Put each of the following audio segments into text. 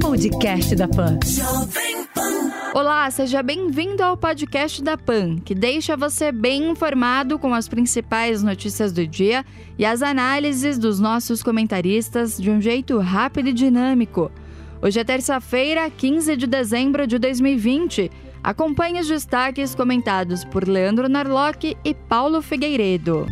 Podcast da Pan. Olá, seja bem-vindo ao podcast da PAN, que deixa você bem informado com as principais notícias do dia e as análises dos nossos comentaristas de um jeito rápido e dinâmico. Hoje é terça-feira, 15 de dezembro de 2020. Acompanhe os destaques comentados por Leandro Narlock e Paulo Figueiredo.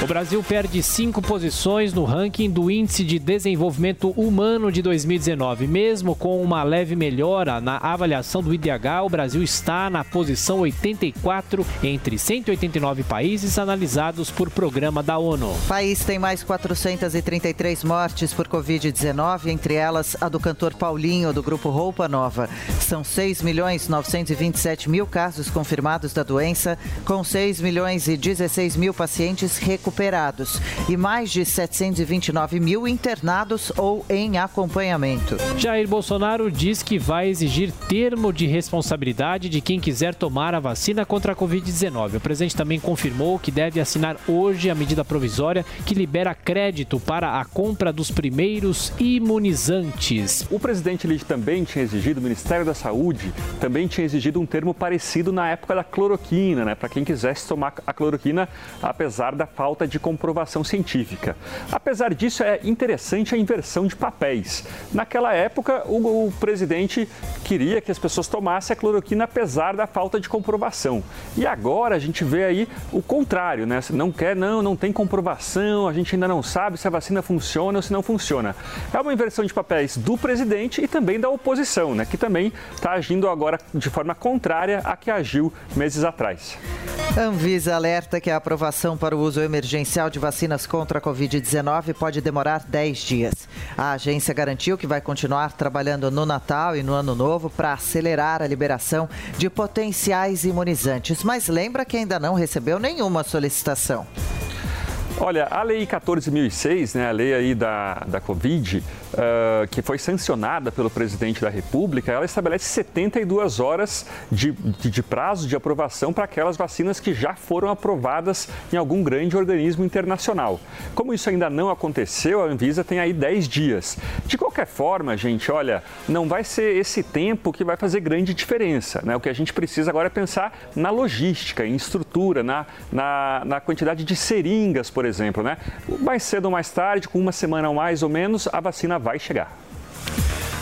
O Brasil perde cinco posições no ranking do Índice de Desenvolvimento Humano de 2019. Mesmo com uma leve melhora na avaliação do IDH, o Brasil está na posição 84 entre 189 países analisados por programa da ONU. O país tem mais 433 mortes por Covid-19, entre elas a do cantor Paulinho, do grupo Roupa Nova. São 6 milhões 927 mil casos confirmados da doença, com 6 milhões e 16 mil pacientes recuperados recuperados e mais de 729 mil internados ou em acompanhamento. Jair Bolsonaro diz que vai exigir termo de responsabilidade de quem quiser tomar a vacina contra a Covid-19. O presidente também confirmou que deve assinar hoje a medida provisória que libera crédito para a compra dos primeiros imunizantes. O presidente ele também tinha exigido, o Ministério da Saúde também tinha exigido um termo parecido na época da cloroquina, né? Para quem quisesse tomar a cloroquina, apesar da falta falta de comprovação científica. Apesar disso, é interessante a inversão de papéis. Naquela época, o, o presidente queria que as pessoas tomassem a cloroquina apesar da falta de comprovação. E agora a gente vê aí o contrário, né? Não quer, não, não tem comprovação, a gente ainda não sabe se a vacina funciona ou se não funciona. É uma inversão de papéis do presidente e também da oposição, né? Que também está agindo agora de forma contrária à que agiu meses atrás. Anvisa alerta que a aprovação para o uso emergencial de vacinas contra a Covid-19 pode demorar 10 dias. A agência garantiu que vai continuar trabalhando no Natal e no Ano Novo para acelerar a liberação de potenciais imunizantes, mas lembra que ainda não recebeu nenhuma solicitação. Olha, a Lei 14.006, né, a lei aí da, da Covid, uh, que foi sancionada pelo presidente da República, ela estabelece 72 horas de, de, de prazo de aprovação para aquelas vacinas que já foram aprovadas em algum grande organismo internacional. Como isso ainda não aconteceu, a Anvisa tem aí 10 dias. De qualquer forma, gente, olha, não vai ser esse tempo que vai fazer grande diferença. Né? O que a gente precisa agora é pensar na logística, em estrutura, na, na, na quantidade de seringas, por exemplo. Né? Mais cedo ou mais tarde, com uma semana mais ou menos, a vacina vai chegar.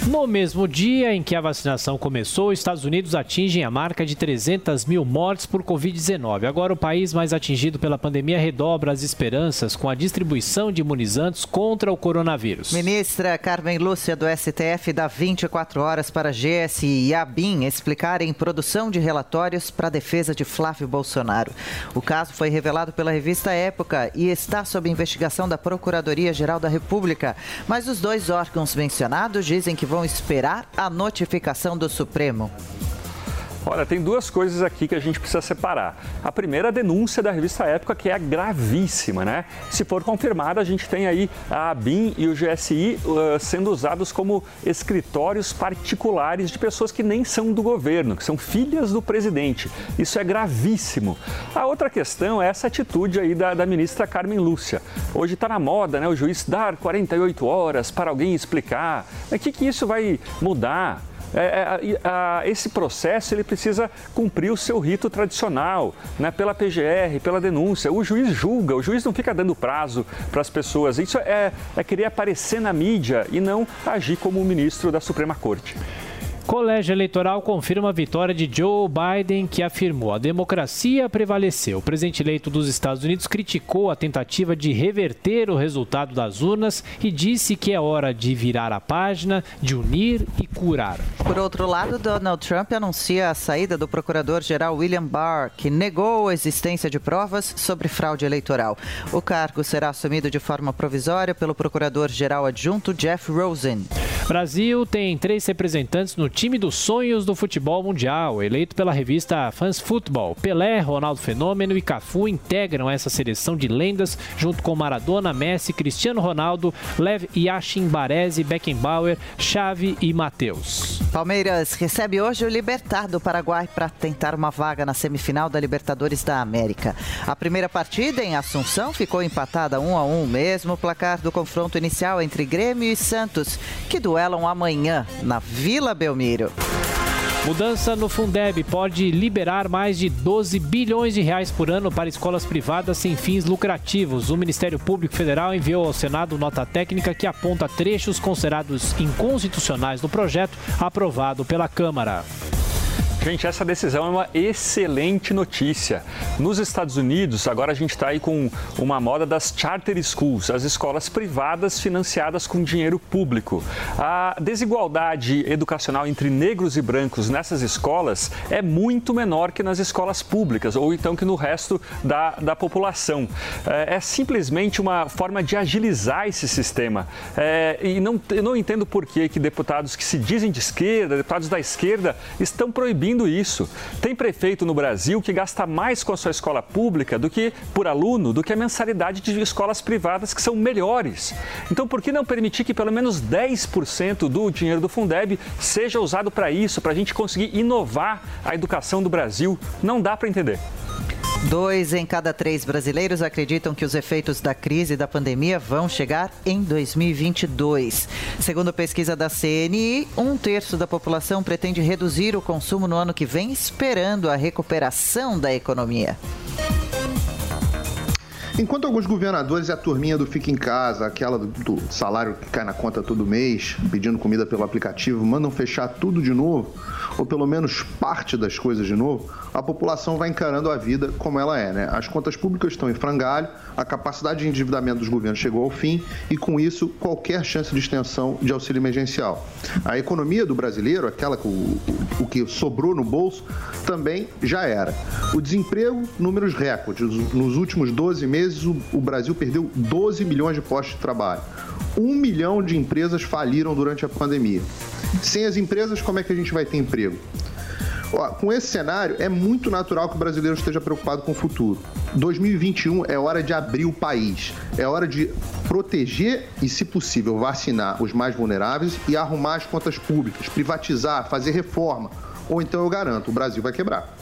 No mesmo dia em que a vacinação começou, os Estados Unidos atingem a marca de 300 mil mortes por Covid-19. Agora, o país mais atingido pela pandemia redobra as esperanças com a distribuição de imunizantes contra o coronavírus. Ministra Carmen Lúcia, do STF, dá 24 horas para GSI e ABIN explicarem produção de relatórios para a defesa de Flávio Bolsonaro. O caso foi revelado pela revista Época e está sob investigação da Procuradoria-Geral da República. Mas os dois órgãos mencionados dizem que vão esperar a notificação do Supremo. Olha, tem duas coisas aqui que a gente precisa separar. A primeira, a denúncia da revista Época, que é gravíssima, né? Se for confirmada, a gente tem aí a ABIN e o GSI uh, sendo usados como escritórios particulares de pessoas que nem são do governo, que são filhas do presidente. Isso é gravíssimo. A outra questão é essa atitude aí da, da ministra Carmen Lúcia. Hoje está na moda, né? O juiz dar 48 horas para alguém explicar. O que, que isso vai mudar? É, é, a, esse processo ele precisa cumprir o seu rito tradicional, né, pela PGR, pela denúncia. O juiz julga, o juiz não fica dando prazo para as pessoas. Isso é, é querer aparecer na mídia e não agir como o ministro da Suprema Corte. Colégio Eleitoral confirma a vitória de Joe Biden, que afirmou a democracia prevaleceu. O presidente eleito dos Estados Unidos criticou a tentativa de reverter o resultado das urnas e disse que é hora de virar a página, de unir e curar. Por outro lado, Donald Trump anuncia a saída do procurador-geral William Barr, que negou a existência de provas sobre fraude eleitoral. O cargo será assumido de forma provisória pelo procurador-geral adjunto Jeff Rosen. Brasil tem três representantes no time dos sonhos do futebol mundial, eleito pela revista Fans Football. Pelé, Ronaldo Fenômeno e Cafu integram essa seleção de lendas junto com Maradona, Messi, Cristiano Ronaldo, Lev Yashin, Baresi, Beckenbauer, Xavi e Matheus. Palmeiras recebe hoje o Libertar do Paraguai para tentar uma vaga na semifinal da Libertadores da América. A primeira partida em Assunção ficou empatada 1 a 1 mesmo o placar do confronto inicial entre Grêmio e Santos, que duelam amanhã na Vila Belmiro. Mudança no Fundeb pode liberar mais de 12 bilhões de reais por ano para escolas privadas sem fins lucrativos. O Ministério Público Federal enviou ao Senado nota técnica que aponta trechos considerados inconstitucionais do projeto aprovado pela Câmara. Gente, essa decisão é uma excelente notícia. Nos Estados Unidos, agora a gente está aí com uma moda das charter schools, as escolas privadas financiadas com dinheiro público. A desigualdade educacional entre negros e brancos nessas escolas é muito menor que nas escolas públicas, ou então que no resto da, da população. É, é simplesmente uma forma de agilizar esse sistema. É, e não, eu não entendo por que, que deputados que se dizem de esquerda, deputados da esquerda, estão proibindo isso. Tem prefeito no Brasil que gasta mais com a sua escola pública do que por aluno do que a mensalidade de escolas privadas que são melhores. Então, por que não permitir que pelo menos 10% do dinheiro do Fundeb seja usado para isso, para a gente conseguir inovar a educação do Brasil? Não dá para entender. Dois em cada três brasileiros acreditam que os efeitos da crise e da pandemia vão chegar em 2022. Segundo pesquisa da CNI, um terço da população pretende reduzir o consumo no ano que vem, esperando a recuperação da economia. Enquanto alguns governadores e a turminha do Fica em Casa, aquela do, salário que cai na conta todo mês, pedindo comida pelo aplicativo, mandam fechar tudo de novo, ou pelo menos parte das coisas de novo, a população vai encarando a vida como ela é. Né? As contas públicas estão em frangalho, a capacidade de endividamento dos governos chegou ao fim e, com isso, qualquer chance de extensão de auxílio emergencial. A economia do brasileiro, aquela que o, o, que sobrou no bolso, também já era. O desemprego, números recordes. Nos últimos 12 meses, o, o Brasil perdeu 12 milhões de postos de trabalho. Um milhão de empresas faliram durante a pandemia. Sem as empresas, como é que a gente vai ter emprego? Ó, com esse cenário, é muito natural que o brasileiro esteja preocupado com o futuro. 2021 é hora de abrir o país, é hora de proteger e, se possível, vacinar os mais vulneráveis e arrumar as contas públicas, privatizar, fazer reforma. Ou então eu garanto, o Brasil vai quebrar.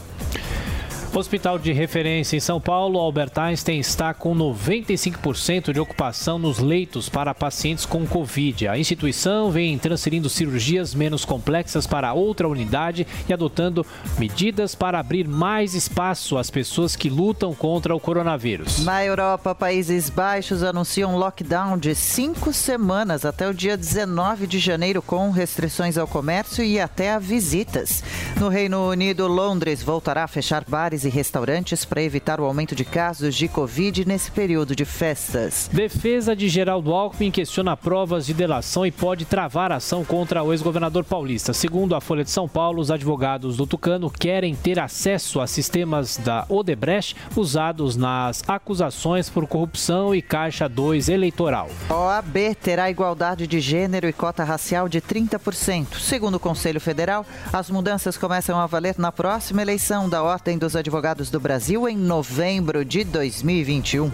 Hospital de referência em São Paulo, Albert Einstein está com 95% de ocupação nos leitos para pacientes com Covid. A instituição vem transferindo cirurgias menos complexas para outra unidade e adotando medidas para abrir mais espaço às pessoas que lutam contra o coronavírus. Na Europa, Países Baixos anunciam lockdown de cinco semanas até o dia 19 de janeiro, com restrições ao comércio e até a visitas. No Reino Unido, Londres voltará a fechar bares e restaurantes para evitar o aumento de casos de Covid nesse período de festas. Defesa de Geraldo Alckmin questiona provas de delação e pode travar ação contra o ex-governador paulista. Segundo a Folha de São Paulo, os advogados do Tucano querem ter acesso a sistemas da Odebrecht usados nas acusações por corrupção e Caixa 2 eleitoral. OAB terá igualdade de gênero e cota racial de 30%. Segundo o Conselho Federal, as mudanças começam a valer na próxima eleição da Ordem dos Advogados Advogados do Brasil em novembro de 2021.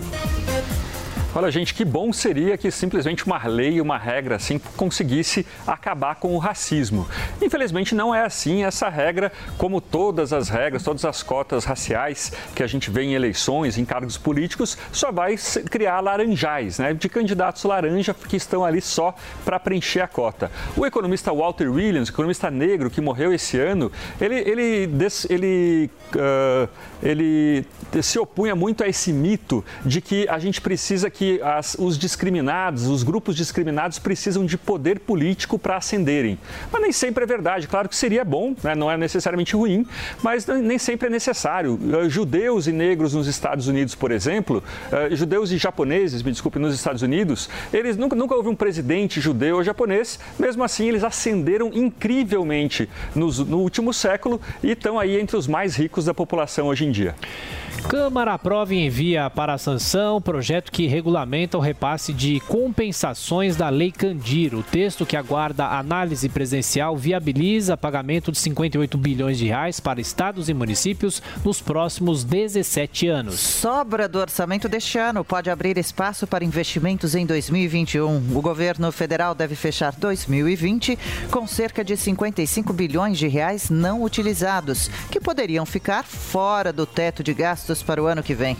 Olha, gente, que bom seria que simplesmente uma lei, uma regra assim conseguisse acabar com o racismo. Infelizmente não é assim. Essa regra, como todas as regras, todas as cotas raciais que a gente vê em eleições, em cargos políticos, só vai criar laranjais, né? De candidatos laranja que estão ali só para preencher a cota. O economista Walter Williams, economista negro que morreu esse ano, ele, ele, ele, uh, ele se opunha muito a esse mito de que a gente precisa que que as, os discriminados, os grupos discriminados precisam de poder político para ascenderem. Mas nem sempre é verdade. Claro que seria bom, né? não é necessariamente ruim, mas nem sempre é necessário. Uh, judeus e negros nos Estados Unidos, por exemplo, uh, judeus e japoneses, me desculpe, nos Estados Unidos, eles nunca, nunca houve um presidente judeu ou japonês, mesmo assim eles ascenderam incrivelmente nos, no último século e estão aí entre os mais ricos da população hoje em dia. Câmara aprova e envia para a sanção projeto que regulamenta o repasse de compensações da Lei Candir. O texto que aguarda análise presidencial viabiliza pagamento de 58 bilhões de reais para estados e municípios nos próximos 17 anos. Sobra do orçamento deste ano pode abrir espaço para investimentos em 2021. O governo federal deve fechar 2020 com cerca de 55 bilhões de reais não utilizados, que poderiam ficar fora do teto de gastos para o ano que vem.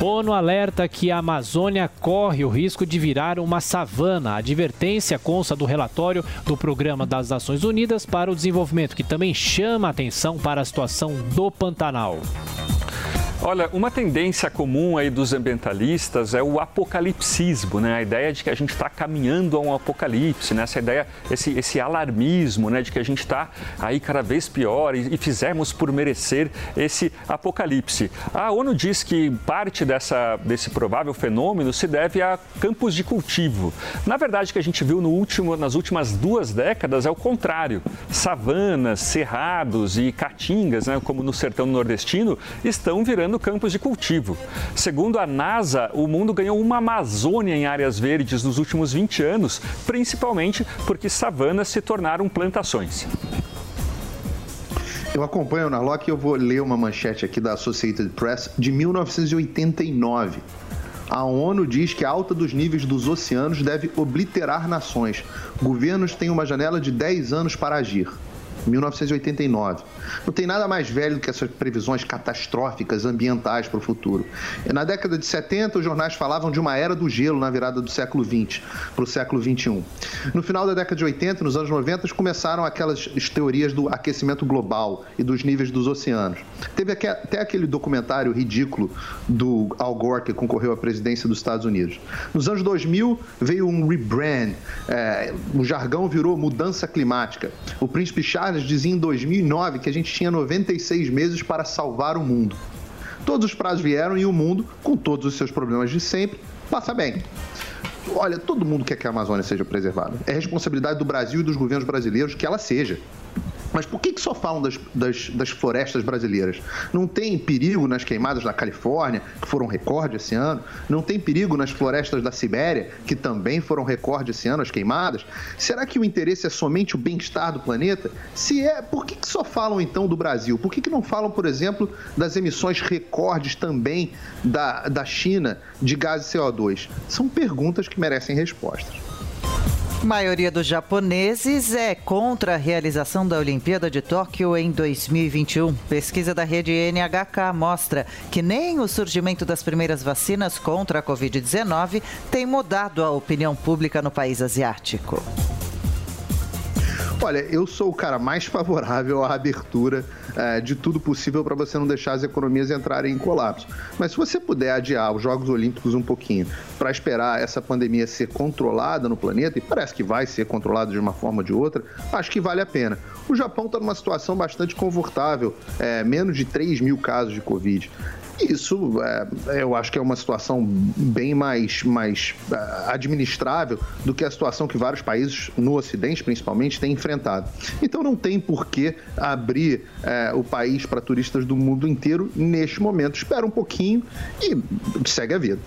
ONU alerta que a Amazônia corre o risco de virar uma savana. A advertência consta do relatório do Programa das Nações Unidas para o Desenvolvimento, que também chama atenção para a situação do Pantanal. Olha, uma tendência comum aí dos ambientalistas é o apocalipsismo, né? A ideia de que a gente está caminhando a um apocalipse, né? Essa ideia, esse, esse alarmismo, né? De que a gente está aí cada vez pior e, e fizemos por merecer esse apocalipse. A ONU diz que parte dessa, desse provável fenômeno se deve a campos de cultivo. Na verdade, o que a gente viu no último, nas últimas duas décadas é o contrário. Savanas, cerrados e caatingas, né? Como no sertão nordestino, estão virando virando campos de cultivo. Segundo a NASA, o mundo ganhou uma Amazônia em áreas verdes nos últimos 20 anos, principalmente porque savanas se tornaram plantações. Eu acompanho o Narlock e eu vou ler uma manchete aqui da Associated Press de 1989. A ONU diz que a alta dos níveis dos oceanos deve obliterar nações. Governos têm uma janela de 10 anos para agir. 1989. Não tem nada mais velho do que essas previsões catastróficas ambientais para o futuro. Na década de 70, os jornais falavam de uma era do gelo na virada do século 20 para o século 21. No final da década de 80, nos anos 90, começaram aquelas teorias do aquecimento global e dos níveis dos oceanos. Teve até aquele documentário ridículo do Al Gore que concorreu à presidência dos Estados Unidos. Nos anos 2000 veio um rebrand, é, o jargão virou mudança climática. O príncipe Charles dizia em 2009 que a gente tinha 96 meses para salvar o mundo. Todos os prazos vieram e o mundo, com todos os seus problemas de sempre, passa bem. Olha, todo mundo quer que a Amazônia seja preservada. É responsabilidade do Brasil e dos governos brasileiros que ela seja. Mas por que, que só falam das, das, das, florestas brasileiras? Não tem perigo nas queimadas da Califórnia, que foram recorde esse ano? Não tem perigo nas florestas da Sibéria, que também foram recorde esse ano, as queimadas? Será que o interesse é somente o bem-estar do planeta? Se é, por que, que só falam então do Brasil? Por que, que não falam, por exemplo, das emissões recordes também da, da China de gás CO2? São perguntas que merecem respostas. Maioria dos japoneses é contra a realização da Olimpíada de Tóquio em 2021. Pesquisa da rede NHK mostra que nem o surgimento das primeiras vacinas contra a Covid-19 tem mudado a opinião pública no país asiático. Olha, eu sou o cara mais favorável à abertura é, de tudo possível para você não deixar as economias entrarem em colapso. Mas se você puder adiar os Jogos Olímpicos um pouquinho para esperar essa pandemia ser controlada no planeta, e parece que vai ser controlada de uma forma ou de outra, acho que vale a pena. O Japão está numa situação bastante confortável, é, menos de 3 mil casos de Covid. Isso é, eu acho que é uma situação bem mais, mais uh, administrável do que a situação que vários países no Ocidente, principalmente, têm enfrentado. Então não tem por que abrir o país para turistas do mundo inteiro neste momento. Espera um pouquinho e segue a vida.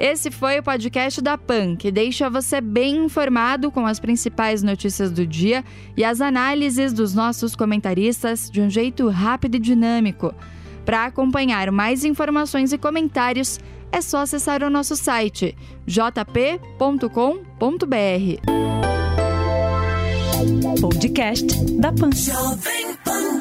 Esse foi o podcast da PAN, que deixa você bem informado com as principais notícias do dia e as análises dos nossos comentaristas de um jeito rápido e dinâmico. Para acompanhar mais informações e comentários, é só acessar o nosso site jp.com.br. Podcast da Pan.